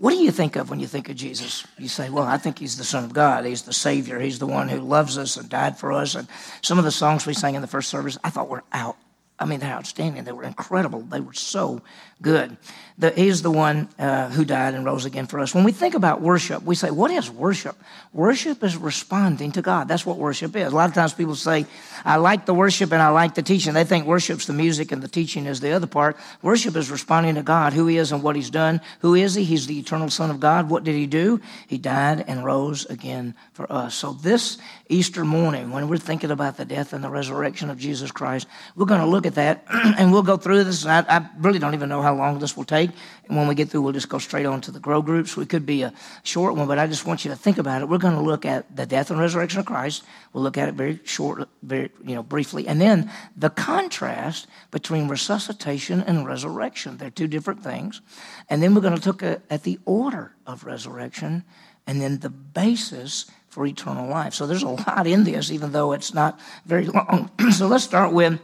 What do you think of when you think of Jesus? You say, well, I think he's the Son of God. He's the Savior. He's the one who loves us and died for us. And some of the songs we sang in the first service, I thought were out. I mean, they're outstanding. They were incredible. They were so good. The, he's the one uh, who died and rose again for us. When we think about worship, we say, What is worship? Worship is responding to God. That's what worship is. A lot of times people say, I like the worship and I like the teaching. They think worship's the music and the teaching is the other part. Worship is responding to God, who He is and what He's done. Who is He? He's the eternal Son of God. What did He do? He died and rose again for us. So this Easter morning, when we're thinking about the death and the resurrection of Jesus Christ, we're going to look at that and we'll go through this. I, I really don't even know how long this will take. And when we get through, we'll just go straight on to the grow groups. We could be a short one, but I just want you to think about it. We're going to look at the death and resurrection of Christ. We'll look at it very short, very, you know, briefly. And then the contrast between resuscitation and resurrection. They're two different things. And then we're going to look at the order of resurrection and then the basis for eternal life. So there's a lot in this, even though it's not very long. so let's start with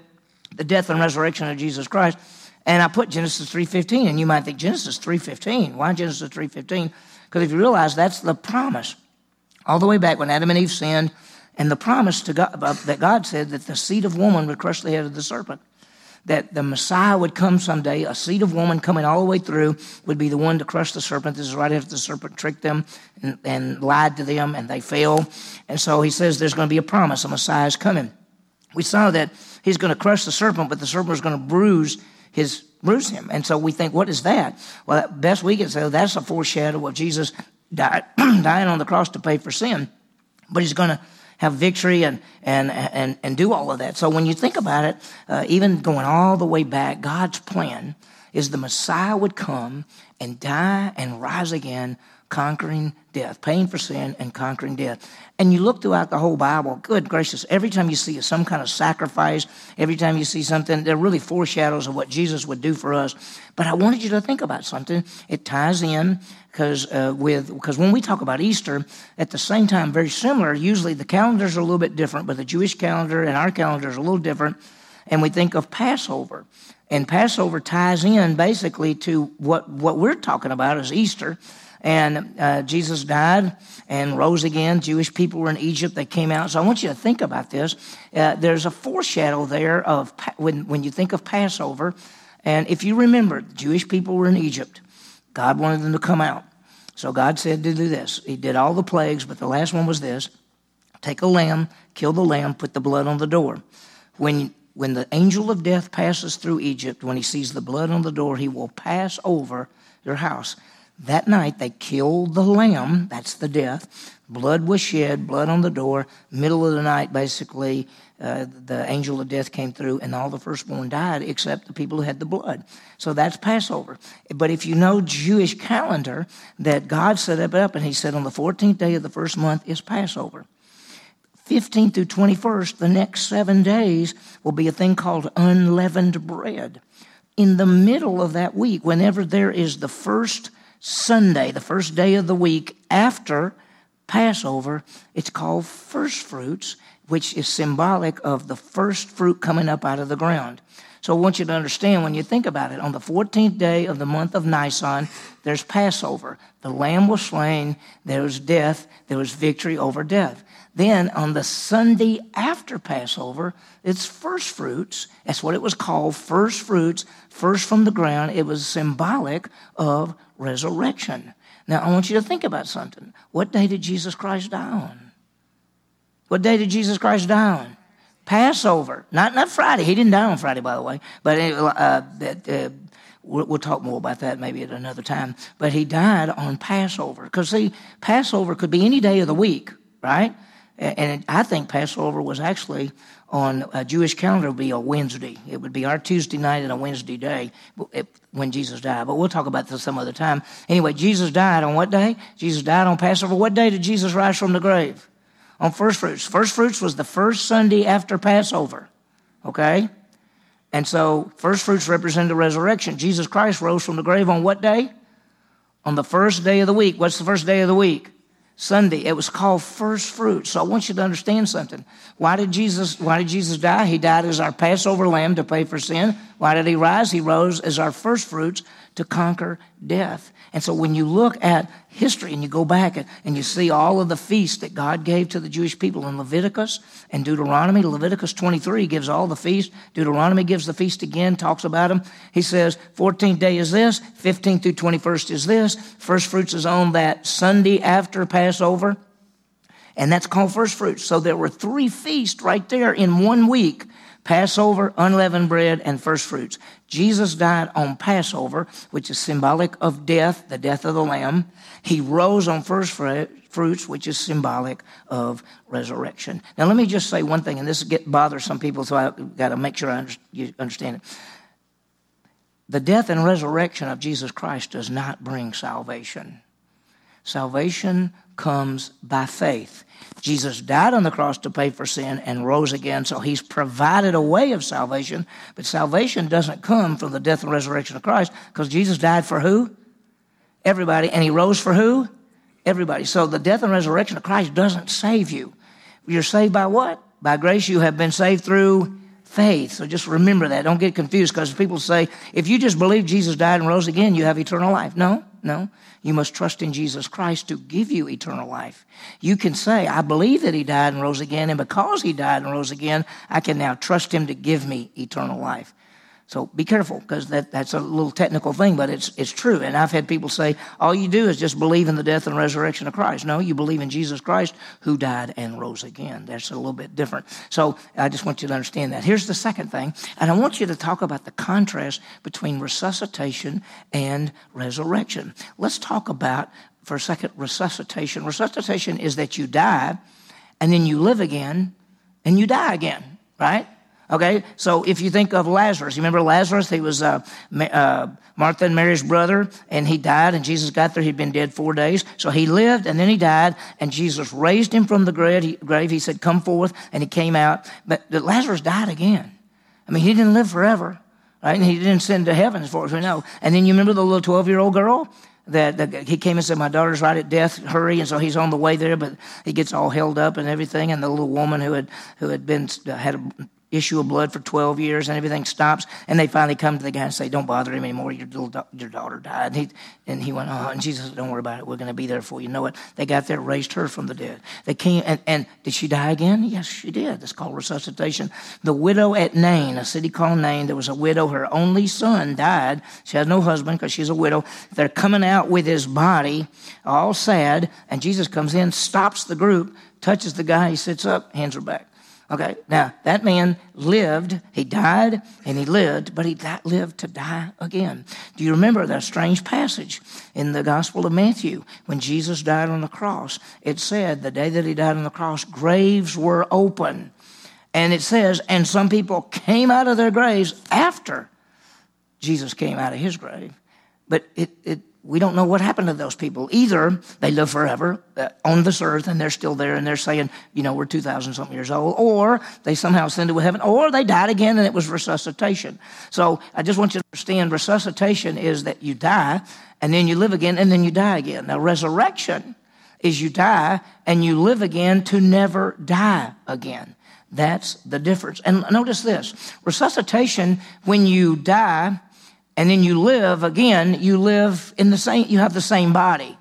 the death and resurrection of Jesus Christ. And I put Genesis 3.15, and you might think, Genesis 3.15? Why Genesis 3.15? Because if you realize that's the promise. All the way back when Adam and Eve sinned, and the promise to God, uh, that God said that the seed of woman would crush the head of the serpent. That the Messiah would come someday, a seed of woman coming all the way through would be the one to crush the serpent. This is right after the serpent tricked them and, and lied to them, and they fell. And so he says there's going to be a promise, a Messiah is coming. We saw that he's going to crush the serpent, but the serpent is going to bruise his bruise him. And so we think, what is that? Well, best we can say, that's a foreshadow of Jesus died, dying on the cross to pay for sin. But he's going to have victory and, and, and, and do all of that. So when you think about it, uh, even going all the way back, God's plan is the Messiah would come and die and rise again conquering death, paying for sin and conquering death. And you look throughout the whole Bible, good gracious, every time you see some kind of sacrifice, every time you see something, they're really foreshadows of what Jesus would do for us. But I wanted you to think about something. It ties in because uh, with because when we talk about Easter, at the same time, very similar. Usually the calendars are a little bit different, but the Jewish calendar and our calendar is a little different. And we think of Passover. And Passover ties in basically to what, what we're talking about is Easter. And uh, Jesus died and rose again. Jewish people were in Egypt. They came out. So I want you to think about this. Uh, there's a foreshadow there of when, when you think of Passover. And if you remember, Jewish people were in Egypt. God wanted them to come out. So God said to do this. He did all the plagues, but the last one was this take a lamb, kill the lamb, put the blood on the door. When, when the angel of death passes through Egypt, when he sees the blood on the door, he will pass over your house. That night they killed the lamb, that's the death. Blood was shed, blood on the door. Middle of the night, basically, uh, the angel of death came through, and all the firstborn died except the people who had the blood. So that's Passover. But if you know Jewish calendar, that God set up, and He said on the 14th day of the first month is Passover. 15th through 21st, the next seven days, will be a thing called unleavened bread. In the middle of that week, whenever there is the first Sunday, the first day of the week after Passover, it's called first fruits, which is symbolic of the first fruit coming up out of the ground. So I want you to understand when you think about it, on the 14th day of the month of Nisan, there's Passover. The lamb was slain, there was death, there was victory over death. Then on the Sunday after Passover, it's first fruits. That's what it was called, first fruits, first from the ground. It was symbolic of resurrection. Now, I want you to think about something. What day did Jesus Christ die on? What day did Jesus Christ die on? Passover. Not, not Friday. He didn't die on Friday, by the way. But uh, uh, we'll, we'll talk more about that maybe at another time. But he died on Passover. Because, see, Passover could be any day of the week, right? And I think Passover was actually on a Jewish calendar would be a Wednesday. It would be our Tuesday night and a Wednesday day when Jesus died. But we'll talk about this some other time. Anyway, Jesus died on what day? Jesus died on Passover. What day did Jesus rise from the grave? On first fruits. First fruits was the first Sunday after Passover. Okay? And so first fruits represent the resurrection. Jesus Christ rose from the grave on what day? On the first day of the week. What's the first day of the week? Sunday. It was called first fruits. So I want you to understand something. Why did Jesus, why did Jesus die? He died as our Passover lamb to pay for sin. Why did he rise? He rose as our first fruits to conquer death. And so when you look at history and you go back and you see all of the feasts that God gave to the Jewish people in Leviticus and Deuteronomy, Leviticus 23 gives all the feasts. Deuteronomy gives the feast again, talks about them. He says, 14th day is this, 15th through 21st is this, first fruits is on that Sunday after Passover. And that's called first fruits. So there were three feasts right there in one week Passover, unleavened bread, and first fruits. Jesus died on Passover, which is symbolic of death, the death of the Lamb. He rose on first fruits, which is symbolic of resurrection. Now, let me just say one thing, and this bothers some people, so I've got to make sure I you understand it. The death and resurrection of Jesus Christ does not bring salvation. Salvation comes by faith. Jesus died on the cross to pay for sin and rose again, so he's provided a way of salvation. But salvation doesn't come from the death and resurrection of Christ because Jesus died for who? Everybody. And he rose for who? Everybody. So the death and resurrection of Christ doesn't save you. You're saved by what? By grace, you have been saved through faith. So just remember that. Don't get confused because people say, if you just believe Jesus died and rose again, you have eternal life. No, no. You must trust in Jesus Christ to give you eternal life. You can say, I believe that he died and rose again, and because he died and rose again, I can now trust him to give me eternal life. So be careful because that, that's a little technical thing, but it's, it's true. And I've had people say, all you do is just believe in the death and resurrection of Christ. No, you believe in Jesus Christ who died and rose again. That's a little bit different. So I just want you to understand that. Here's the second thing, and I want you to talk about the contrast between resuscitation and resurrection. Let's talk about, for a second, resuscitation. Resuscitation is that you die and then you live again and you die again, right? Okay, so if you think of Lazarus, you remember Lazarus? He was uh, uh, Martha and Mary's brother, and he died, and Jesus got there. He'd been dead four days. So he lived, and then he died, and Jesus raised him from the grave. He, said, Come forth, and he came out. But Lazarus died again. I mean, he didn't live forever, right? And he didn't send to heaven, as far as we know. And then you remember the little 12 year old girl? That, that, he came and said, My daughter's right at death, hurry. And so he's on the way there, but he gets all held up and everything. And the little woman who had, who had been, had a issue of blood for 12 years and everything stops. And they finally come to the guy and say, Don't bother him anymore. Your, little, your daughter died. And he, and he went, Oh, and Jesus said, Don't worry about it. We're going to be there for you. Know what? They got there, raised her from the dead. They came, and, and did she die again? Yes, she did. That's called resuscitation. The widow at Nain, a city called Nain, there was a widow. Her only son died. She has no husband because she's a widow. They're coming out with his body, all sad. And Jesus comes in, stops the group, touches the guy. He sits up, hands her back. Okay, now that man lived, he died and he lived, but he lived to die again. Do you remember that strange passage in the Gospel of Matthew when Jesus died on the cross? It said the day that he died on the cross, graves were open. And it says, and some people came out of their graves after Jesus came out of his grave. But it, it we don't know what happened to those people. Either they live forever uh, on this earth and they're still there and they're saying, you know, we're 2,000 something years old, or they somehow ascended to heaven, or they died again and it was resuscitation. So I just want you to understand resuscitation is that you die and then you live again and then you die again. Now, resurrection is you die and you live again to never die again. That's the difference. And notice this resuscitation, when you die, and then you live again, you live in the same, you have the same body.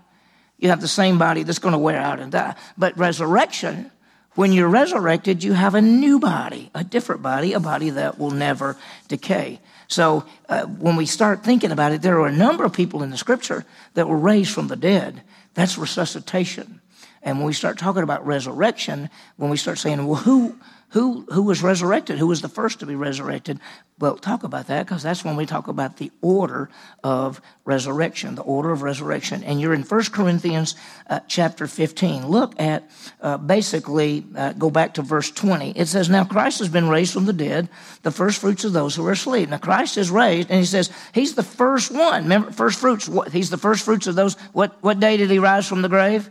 You have the same body that's going to wear out and die. But resurrection, when you're resurrected, you have a new body, a different body, a body that will never decay. So uh, when we start thinking about it, there are a number of people in the scripture that were raised from the dead. That's resuscitation. And when we start talking about resurrection, when we start saying, well, who, who, who was resurrected? Who was the first to be resurrected? We'll talk about that because that's when we talk about the order of resurrection, the order of resurrection. And you're in 1 Corinthians uh, chapter 15. Look at uh, basically, uh, go back to verse 20. It says, Now Christ has been raised from the dead, the first fruits of those who are asleep. Now Christ is raised, and he says, He's the first one. Remember, first fruits. What, he's the first fruits of those. What, what day did he rise from the grave?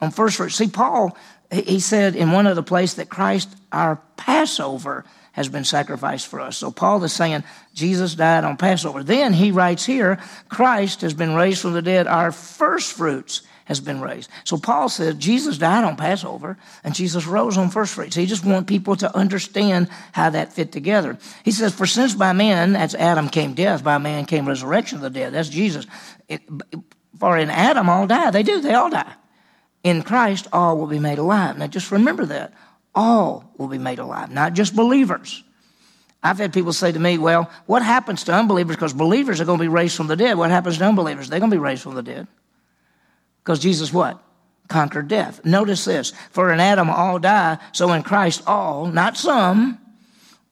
On first fruits. See, Paul he said in one other place that Christ, our Passover, has been sacrificed for us. So Paul is saying Jesus died on Passover. Then he writes here, Christ has been raised from the dead, our first fruits has been raised. So Paul said Jesus died on Passover and Jesus rose on first fruits. He just want people to understand how that fit together. He says, For since by man, that's Adam came death, by man came resurrection of the dead. That's Jesus. It, for in Adam all die. They do, they all die. In Christ all will be made alive. Now just remember that. All will be made alive, not just believers. I've had people say to me, well, what happens to unbelievers? Because believers are going to be raised from the dead. What happens to unbelievers? They're going to be raised from the dead. Because Jesus what? Conquered death. Notice this. For in Adam all die, so in Christ all, not some,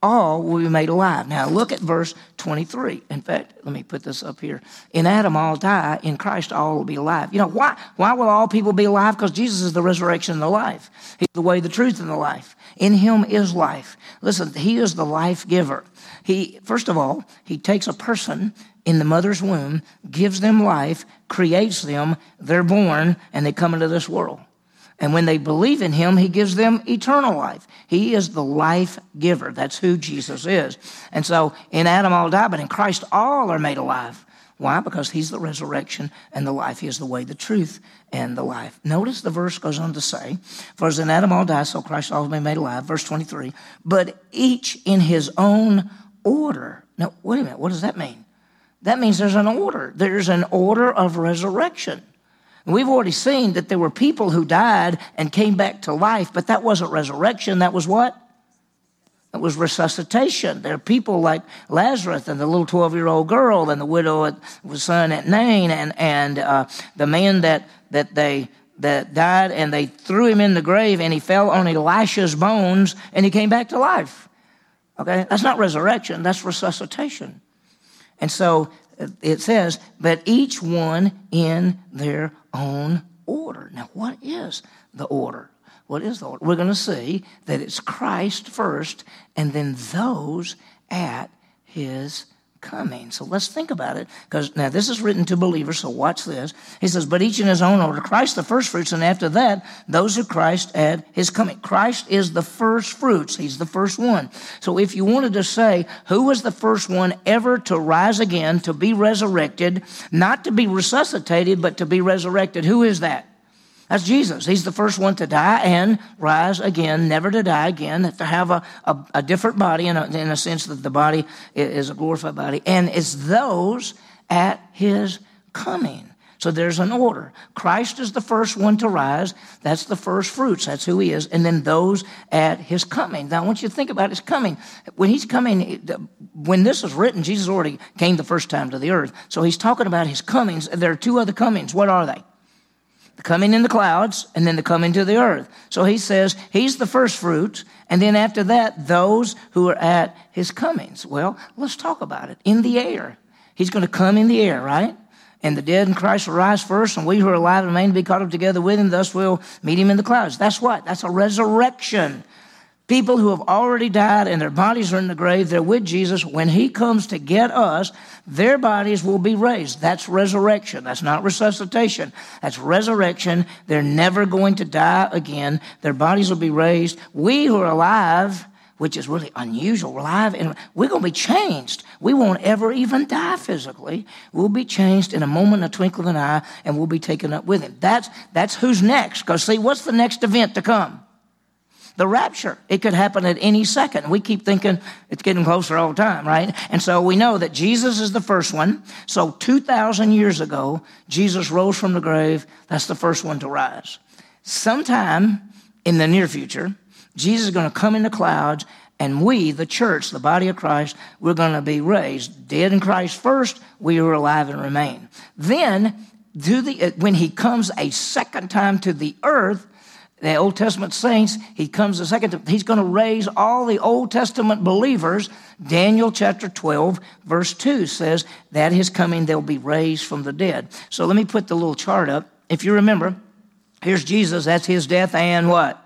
all will be made alive. Now look at verse 23. In fact, let me put this up here. In Adam all die, in Christ all will be alive. You know, why, why will all people be alive? Because Jesus is the resurrection and the life. He's the way, the truth, and the life. In him is life. Listen, he is the life giver. He, first of all, he takes a person in the mother's womb, gives them life, creates them, they're born, and they come into this world. And when they believe in him, he gives them eternal life. He is the life giver. That's who Jesus is. And so in Adam all die, but in Christ all are made alive. Why? Because he's the resurrection and the life. He is the way, the truth, and the life. Notice the verse goes on to say, For as in Adam all die, so Christ all be made alive. Verse 23. But each in his own order. Now, wait a minute. What does that mean? That means there's an order. There's an order of resurrection. We've already seen that there were people who died and came back to life, but that wasn't resurrection. That was what? It was resuscitation. There are people like Lazarus and the little 12 year old girl and the widow at, son at Nain and, and uh, the man that, that they that died and they threw him in the grave and he fell on Elisha's bones and he came back to life. Okay? That's not resurrection, that's resuscitation. And so uh, it says, but each one in their own order. Now, what is the order? What is the order? We're going to see that it's Christ first and then those at his coming. So let's think about it. Because now this is written to believers, so watch this. He says, But each in his own order, Christ the first fruits, and after that, those who Christ at his coming. Christ is the first fruits. He's the first one. So if you wanted to say, who was the first one ever to rise again, to be resurrected, not to be resuscitated, but to be resurrected, who is that? That's Jesus. He's the first one to die and rise again, never to die again, to have a, a, a different body in a, in a sense that the body is a glorified body. And it's those at his coming. So there's an order. Christ is the first one to rise. That's the first fruits. That's who he is. And then those at his coming. Now, I want you to think about his coming. When he's coming, when this is written, Jesus already came the first time to the earth. So he's talking about his comings. There are two other comings. What are they? Coming in the clouds, and then the coming to the earth. So he says he's the first fruits, and then after that, those who are at his comings. Well, let's talk about it. In the air. He's going to come in the air, right? And the dead in Christ will rise first, and we who are alive remain to be caught up together with him. Thus we'll meet him in the clouds. That's what? That's a resurrection. People who have already died and their bodies are in the grave, they're with Jesus. When he comes to get us, their bodies will be raised. That's resurrection. That's not resuscitation. That's resurrection. They're never going to die again. Their bodies will be raised. We who are alive, which is really unusual, we're alive and we're going to be changed. We won't ever even die physically. We'll be changed in a moment, a twinkle of an eye, and we'll be taken up with him. That's, that's who's next. Because see, what's the next event to come? The rapture. It could happen at any second. We keep thinking it's getting closer all the time, right? And so we know that Jesus is the first one. So 2,000 years ago, Jesus rose from the grave. That's the first one to rise. Sometime in the near future, Jesus is going to come in the clouds and we, the church, the body of Christ, we're going to be raised. Dead in Christ first, we are alive and remain. Then, the, when he comes a second time to the earth, the Old Testament saints, he comes the second, he's going to raise all the Old Testament believers. Daniel chapter 12, verse 2 says that his coming, they'll be raised from the dead. So let me put the little chart up. If you remember, here's Jesus, that's his death and what?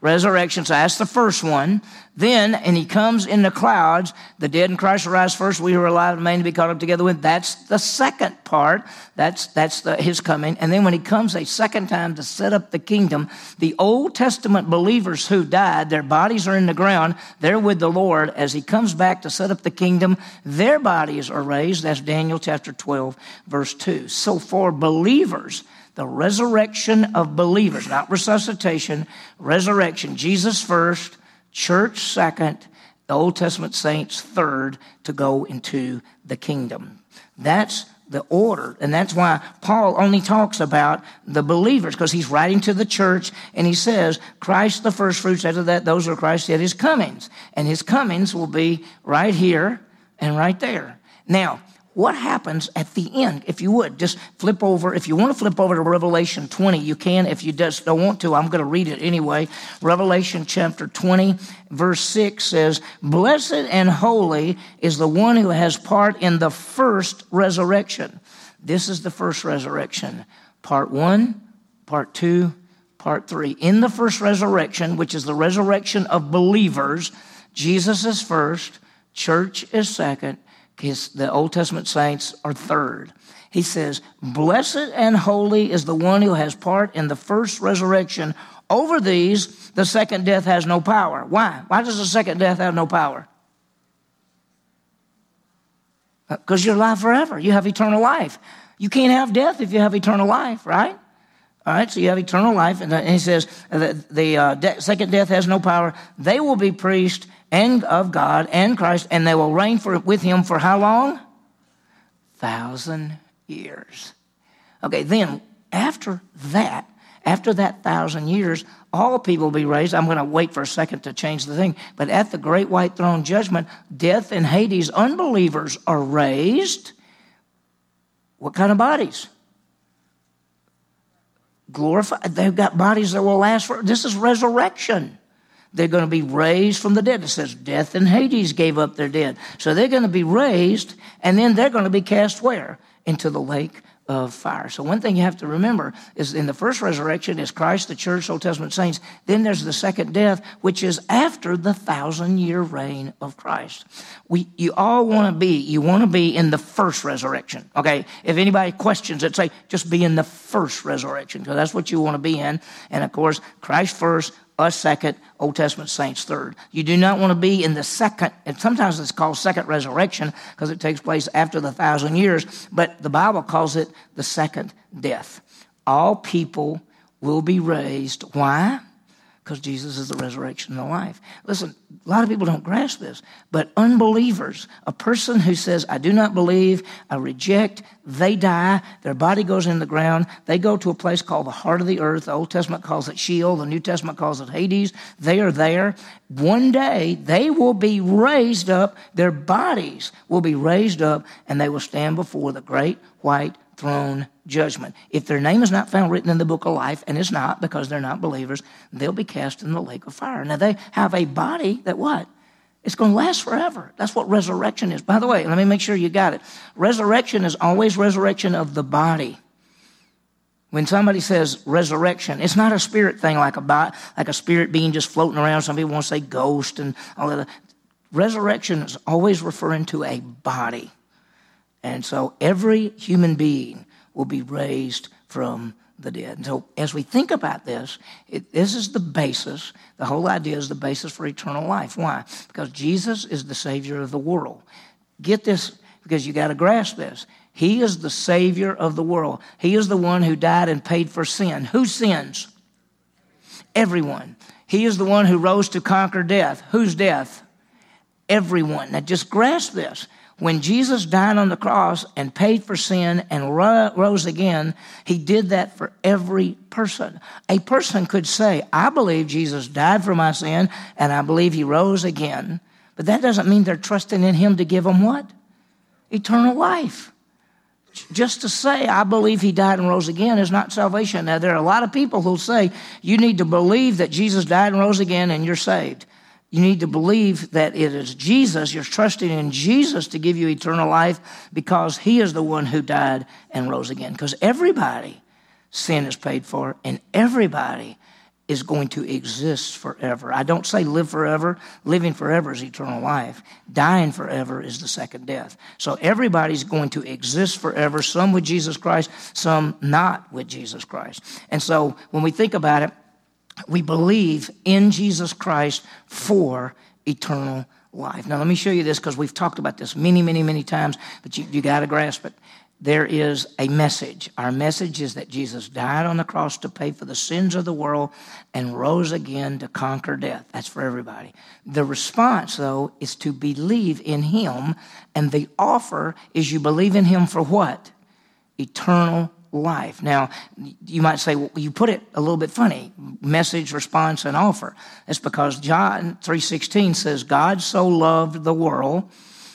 Resurrection. So that's the first one. Then, and he comes in the clouds, the dead in Christ rise first, we who are alive remain to be caught up together with. That's the second part. That's, that's the, his coming. And then when he comes a second time to set up the kingdom, the Old Testament believers who died, their bodies are in the ground. They're with the Lord. As he comes back to set up the kingdom, their bodies are raised. That's Daniel chapter 12, verse 2. So for believers, the resurrection of believers, not resuscitation, resurrection. Jesus first, church second, the Old Testament saints third to go into the kingdom. That's the order. And that's why Paul only talks about the believers, because he's writing to the church and he says, Christ the first fruits, after that, those are Christ at his comings. And his comings will be right here and right there. Now, what happens at the end. If you would, just flip over. If you want to flip over to Revelation 20, you can. If you just don't want to, I'm going to read it anyway. Revelation chapter 20, verse 6 says, Blessed and holy is the one who has part in the first resurrection. This is the first resurrection. Part one, part two, part three. In the first resurrection, which is the resurrection of believers, Jesus is first, church is second, his, the Old Testament saints are third. He says, Blessed and holy is the one who has part in the first resurrection. Over these, the second death has no power. Why? Why does the second death have no power? Uh, because you're alive forever. You have eternal life. You can't have death if you have eternal life, right? All right, so you have eternal life. And, uh, he says, uh, the, the uh, de- second death has no power. They will be priests and of God and Christ, and they will reign for, with him for how long? Thousand years. Okay, then after that, after that thousand years, all people will be raised. I'm going to wait for a second to change the thing. But at the great white throne judgment, death and Hades, unbelievers are raised. What kind of bodies? Glorified. They've got bodies that will last for. This is resurrection. They're going to be raised from the dead. It says death and Hades gave up their dead. So they're going to be raised, and then they're going to be cast where? Into the lake of fire. So one thing you have to remember is in the first resurrection is Christ, the church, Old Testament saints. Then there's the second death, which is after the thousand year reign of Christ. We, you all want to be, you want to be in the first resurrection. Okay. If anybody questions it, say, just be in the first resurrection, because that's what you want to be in. And of course, Christ first, us second, Old Testament saints third. You do not want to be in the second, and sometimes it's called second resurrection because it takes place after the thousand years, but the Bible calls it the second death. All people will be raised. Why? Because Jesus is the resurrection and the life. Listen, a lot of people don't grasp this, but unbelievers, a person who says, I do not believe, I reject, they die, their body goes in the ground, they go to a place called the heart of the earth. The Old Testament calls it Sheol, the New Testament calls it Hades. They are there. One day they will be raised up, their bodies will be raised up, and they will stand before the great white throne judgment. If their name is not found written in the book of life, and it's not because they're not believers, they'll be cast in the lake of fire. Now they have a body that what? It's going to last forever. That's what resurrection is. By the way, let me make sure you got it. Resurrection is always resurrection of the body. When somebody says resurrection, it's not a spirit thing like a body, like a spirit being just floating around. Some people want to say ghost and all that. Resurrection is always referring to a body. And so every human being will be raised from the dead. And so as we think about this, it, this is the basis. The whole idea is the basis for eternal life. Why? Because Jesus is the Savior of the world. Get this because you got to grasp this. He is the Savior of the world. He is the one who died and paid for sin. Who sins? Everyone. He is the one who rose to conquer death. Whose death? Everyone. Now just grasp this. When Jesus died on the cross and paid for sin and rose again, he did that for every person. A person could say, I believe Jesus died for my sin and I believe he rose again. But that doesn't mean they're trusting in him to give them what? Eternal life. Just to say, I believe he died and rose again is not salvation. Now, there are a lot of people who'll say, you need to believe that Jesus died and rose again and you're saved. You need to believe that it is Jesus. You're trusting in Jesus to give you eternal life because He is the one who died and rose again. Because everybody, sin is paid for, and everybody is going to exist forever. I don't say live forever. Living forever is eternal life. Dying forever is the second death. So everybody's going to exist forever, some with Jesus Christ, some not with Jesus Christ. And so when we think about it, we believe in Jesus Christ for eternal life. Now, let me show you this because we've talked about this many, many, many times, but you, you got to grasp it there is a message. Our message is that Jesus died on the cross to pay for the sins of the world and rose again to conquer death. That's for everybody. The response, though, is to believe in Him, and the offer is you believe in Him for what? Eternal life. Now, you might say, well, you put it a little bit funny. Message, response, and offer. That's because John 3.16 says, God so loved the world,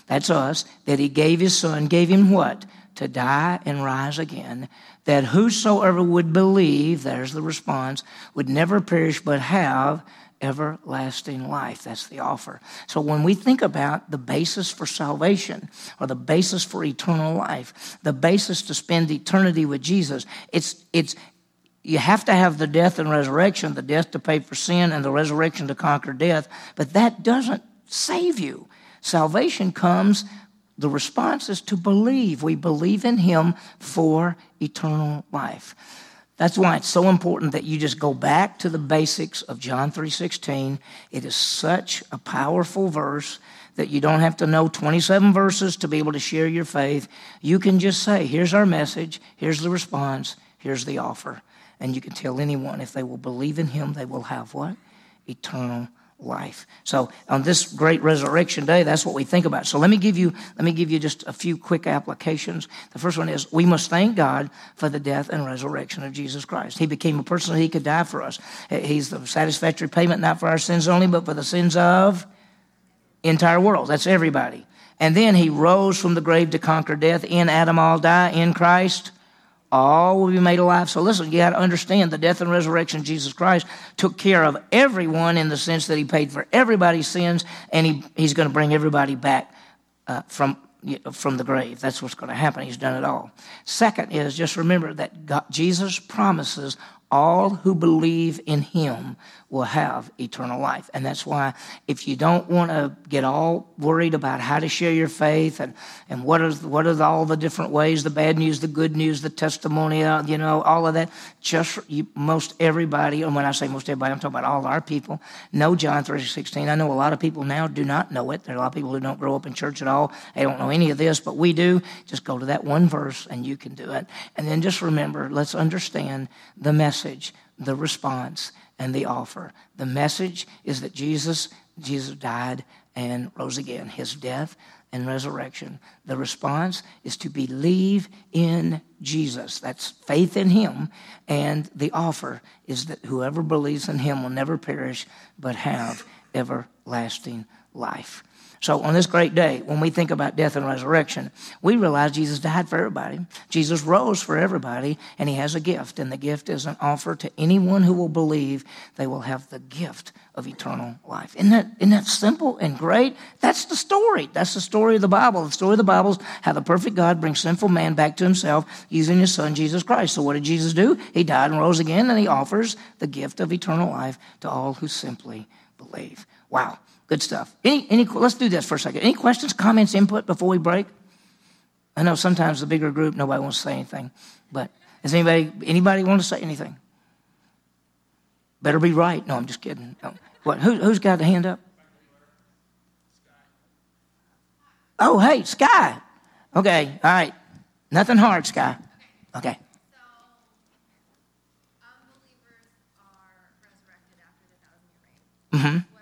that's us, that he gave his son, gave him what? to die and rise again, that whosoever would believe, there's the response, would never perish but have everlasting life. That's the offer. So when we think about the basis for salvation or the basis for eternal life, the basis to spend eternity with Jesus, it's it's you have to have the death and resurrection, the death to pay for sin and the resurrection to conquer death, but that doesn't save you. Salvation comes the response is to believe. We believe in him for eternal life. That's why it's so important that you just go back to the basics of John 3:16. It is such a powerful verse that you don't have to know 27 verses to be able to share your faith. You can just say, here's our message, here's the response, here's the offer. And you can tell anyone if they will believe in him, they will have what? Eternal life. So on this great resurrection day, that's what we think about. So let me give you let me give you just a few quick applications. The first one is we must thank God for the death and resurrection of Jesus Christ. He became a person he could die for us. He's the satisfactory payment not for our sins only, but for the sins of entire world. That's everybody. And then he rose from the grave to conquer death. In Adam all die, in Christ all will be made alive. So listen, you got to understand the death and resurrection of Jesus Christ took care of everyone in the sense that he paid for everybody's sins, and he, he's going to bring everybody back uh, from from the grave. That's what's going to happen. He's done it all. Second is just remember that God, Jesus promises all who believe in him will have eternal life. And that's why if you don't want to get all worried about how to share your faith and, and what are, what are all the different ways, the bad news, the good news, the testimony, uh, you know, all of that, just you, most everybody, and when I say most everybody, I'm talking about all our people, know John 3.16. I know a lot of people now do not know it. There are a lot of people who don't grow up in church at all. They don't know any of this, but we do. Just go to that one verse and you can do it. And then just remember, let's understand the message, the response, and the offer. The message is that Jesus, Jesus died and rose again. His death and resurrection. The response is to believe in Jesus. That's faith in Him. And the offer is that whoever believes in Him will never perish, but have everlasting life. So on this great day, when we think about death and resurrection, we realize Jesus died for everybody. Jesus rose for everybody, and he has a gift. And the gift is an offer to anyone who will believe they will have the gift of eternal life. Isn't that, isn't that simple and great? That's the story. That's the story of the Bible. The story of the Bible is how the perfect God brings sinful man back to himself using his son, Jesus Christ. So what did Jesus do? He died and rose again, and he offers the gift of eternal life to all who simply believe. Wow. Good stuff. Any, any, let's do this for a second. Any questions, comments, input before we break? I know sometimes the bigger group, nobody wants to say anything. But does anybody, anybody want to say anything? Better be right. No, I'm just kidding. No. What, who, who's got the hand up? Oh, hey, Sky. Okay, all right. Nothing hard, Sky. Okay. Mm-hmm.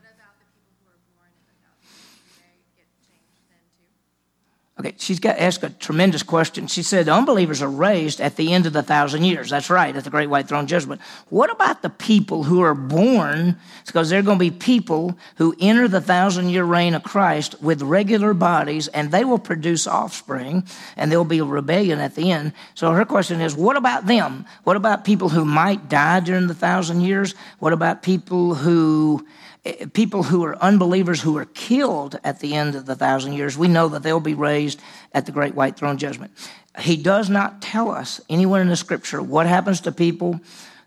Okay, she's got asked a tremendous question. She said, unbelievers are raised at the end of the thousand years. That's right, at the great white throne judgment. What about the people who are born? Because there are going to be people who enter the thousand year reign of Christ with regular bodies, and they will produce offspring, and there'll be a rebellion at the end. So her question is, what about them? What about people who might die during the thousand years? What about people who Eh, people who are unbelievers who are killed at the end of the thousand years, we know that they'll be raised at the great white throne judgment. He does not tell us anywhere in the scripture what happens to people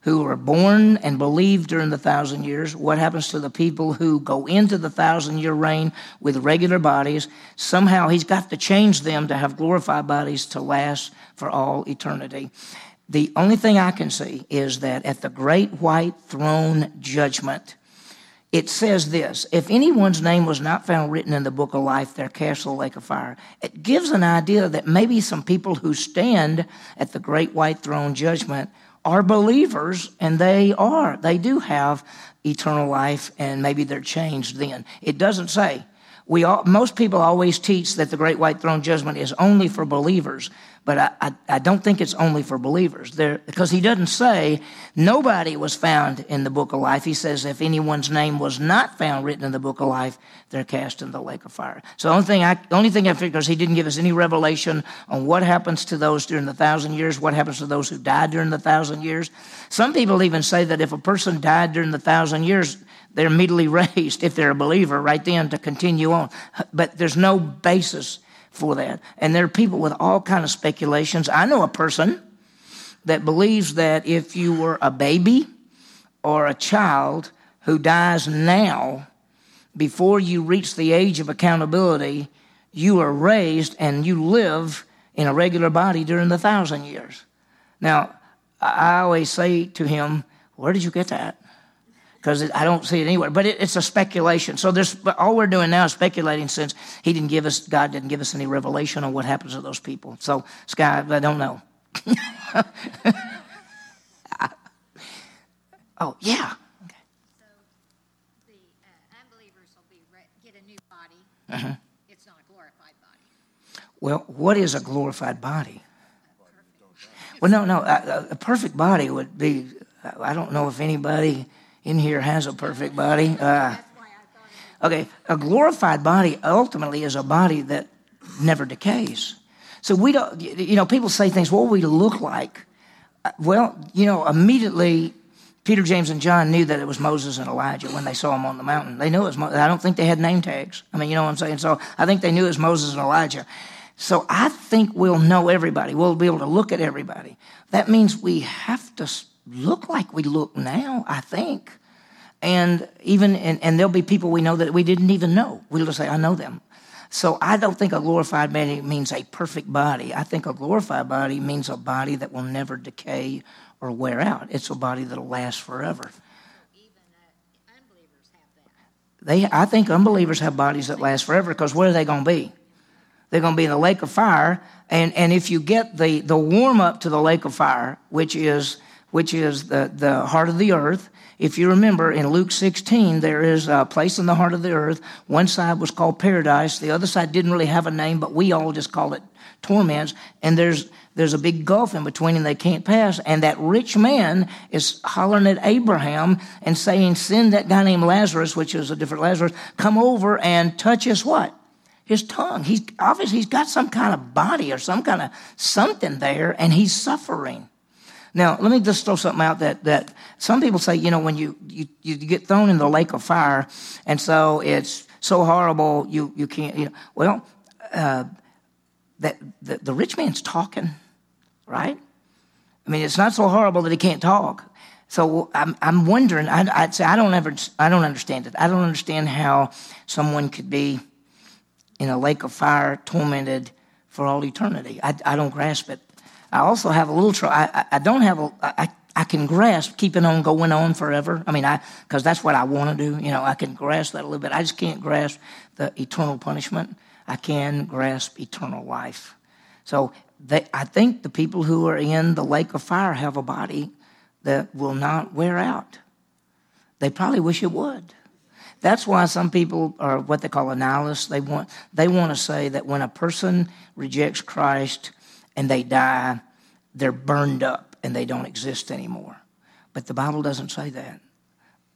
who are born and believe during the thousand years? What happens to the people who go into the thousand year reign with regular bodies? Somehow he's got to change them to have glorified bodies to last for all eternity. The only thing I can see is that at the great white throne judgment, it says this if anyone's name was not found written in the book of life, they're cast in the lake of fire. It gives an idea that maybe some people who stand at the great white throne judgment are believers, and they are. They do have eternal life, and maybe they're changed then. It doesn't say. We all, most people always teach that the great white throne judgment is only for believers. But I, I, I don't think it's only for believers. There, because he doesn't say nobody was found in the book of life. He says if anyone's name was not found written in the book of life, they're cast in the lake of fire. So the only thing I, only thing I figure is he didn't give us any revelation on what happens to those during the thousand years, what happens to those who died during the thousand years. Some people even say that if a person died during the thousand years, they're immediately raised if they're a believer right then to continue on. But there's no basis for that. And there are people with all kind of speculations. I know a person that believes that if you were a baby or a child who dies now, before you reach the age of accountability, you are raised and you live in a regular body during the thousand years. Now, I always say to him, Where did you get that? Because I don't see it anywhere. But it, it's a speculation. So there's all we're doing now is speculating since He didn't give us, God didn't give us any revelation on what happens to those people. So, Sky, I don't know. oh, yeah. Okay. So the uh, unbelievers will be re- get a new body. Uh-huh. It's not a glorified body. Well, what is a glorified body? Well, no, no. A, a perfect body would be. I don't know if anybody in here has a perfect body. Uh, okay, a glorified body ultimately is a body that never decays. So we don't, you know, people say things, what will we look like? Uh, well, you know, immediately Peter, James, and John knew that it was Moses and Elijah when they saw him on the mountain. They knew it was, Mo- I don't think they had name tags. I mean, you know what I'm saying? So I think they knew it was Moses and Elijah. So I think we'll know everybody. We'll be able to look at everybody. That means we have to look like we look now, I think. And even, and, and there'll be people we know that we didn't even know. We'll just say, I know them. So I don't think a glorified body means a perfect body. I think a glorified body means a body that will never decay or wear out. It's a body that'll last forever. They, I think unbelievers have bodies that last forever because where are they going to be? They're going to be in the lake of fire. And, and if you get the, the warm up to the lake of fire, which is which is the, the heart of the earth. If you remember in Luke 16, there is a place in the heart of the earth. One side was called paradise. The other side didn't really have a name, but we all just call it torments. And there's, there's a big gulf in between and they can't pass. And that rich man is hollering at Abraham and saying, send that guy named Lazarus, which is a different Lazarus, come over and touch his what? His tongue. He's obviously he's got some kind of body or some kind of something there and he's suffering. Now, let me just throw something out that, that some people say, you know, when you, you, you get thrown in the lake of fire, and so it's so horrible, you, you can't, you know. Well, uh, that the, the rich man's talking, right? I mean, it's not so horrible that he can't talk. So I'm, I'm wondering, I'd, I'd, say I don't ever, I don't understand it. I don't understand how someone could be in a lake of fire tormented for all eternity. I, I don't grasp it. I also have a little trouble. I, I, don't have a, I, I can grasp keeping on going on forever. I mean, I, because that's what I want to do. You know, I can grasp that a little bit. I just can't grasp the eternal punishment. I can grasp eternal life. So they, I think the people who are in the lake of fire have a body that will not wear out. They probably wish it would. That's why some people are what they call a nihilists. They want, they want to say that when a person rejects Christ, and they die, they're burned up and they don't exist anymore. But the Bible doesn't say that.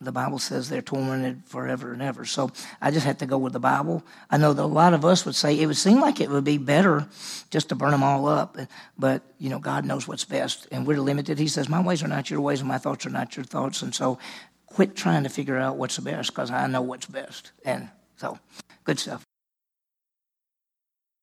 The Bible says they're tormented forever and ever. So I just have to go with the Bible. I know that a lot of us would say it would seem like it would be better just to burn them all up. But, you know, God knows what's best. And we're limited. He says, My ways are not your ways and my thoughts are not your thoughts. And so quit trying to figure out what's the best because I know what's best. And so good stuff.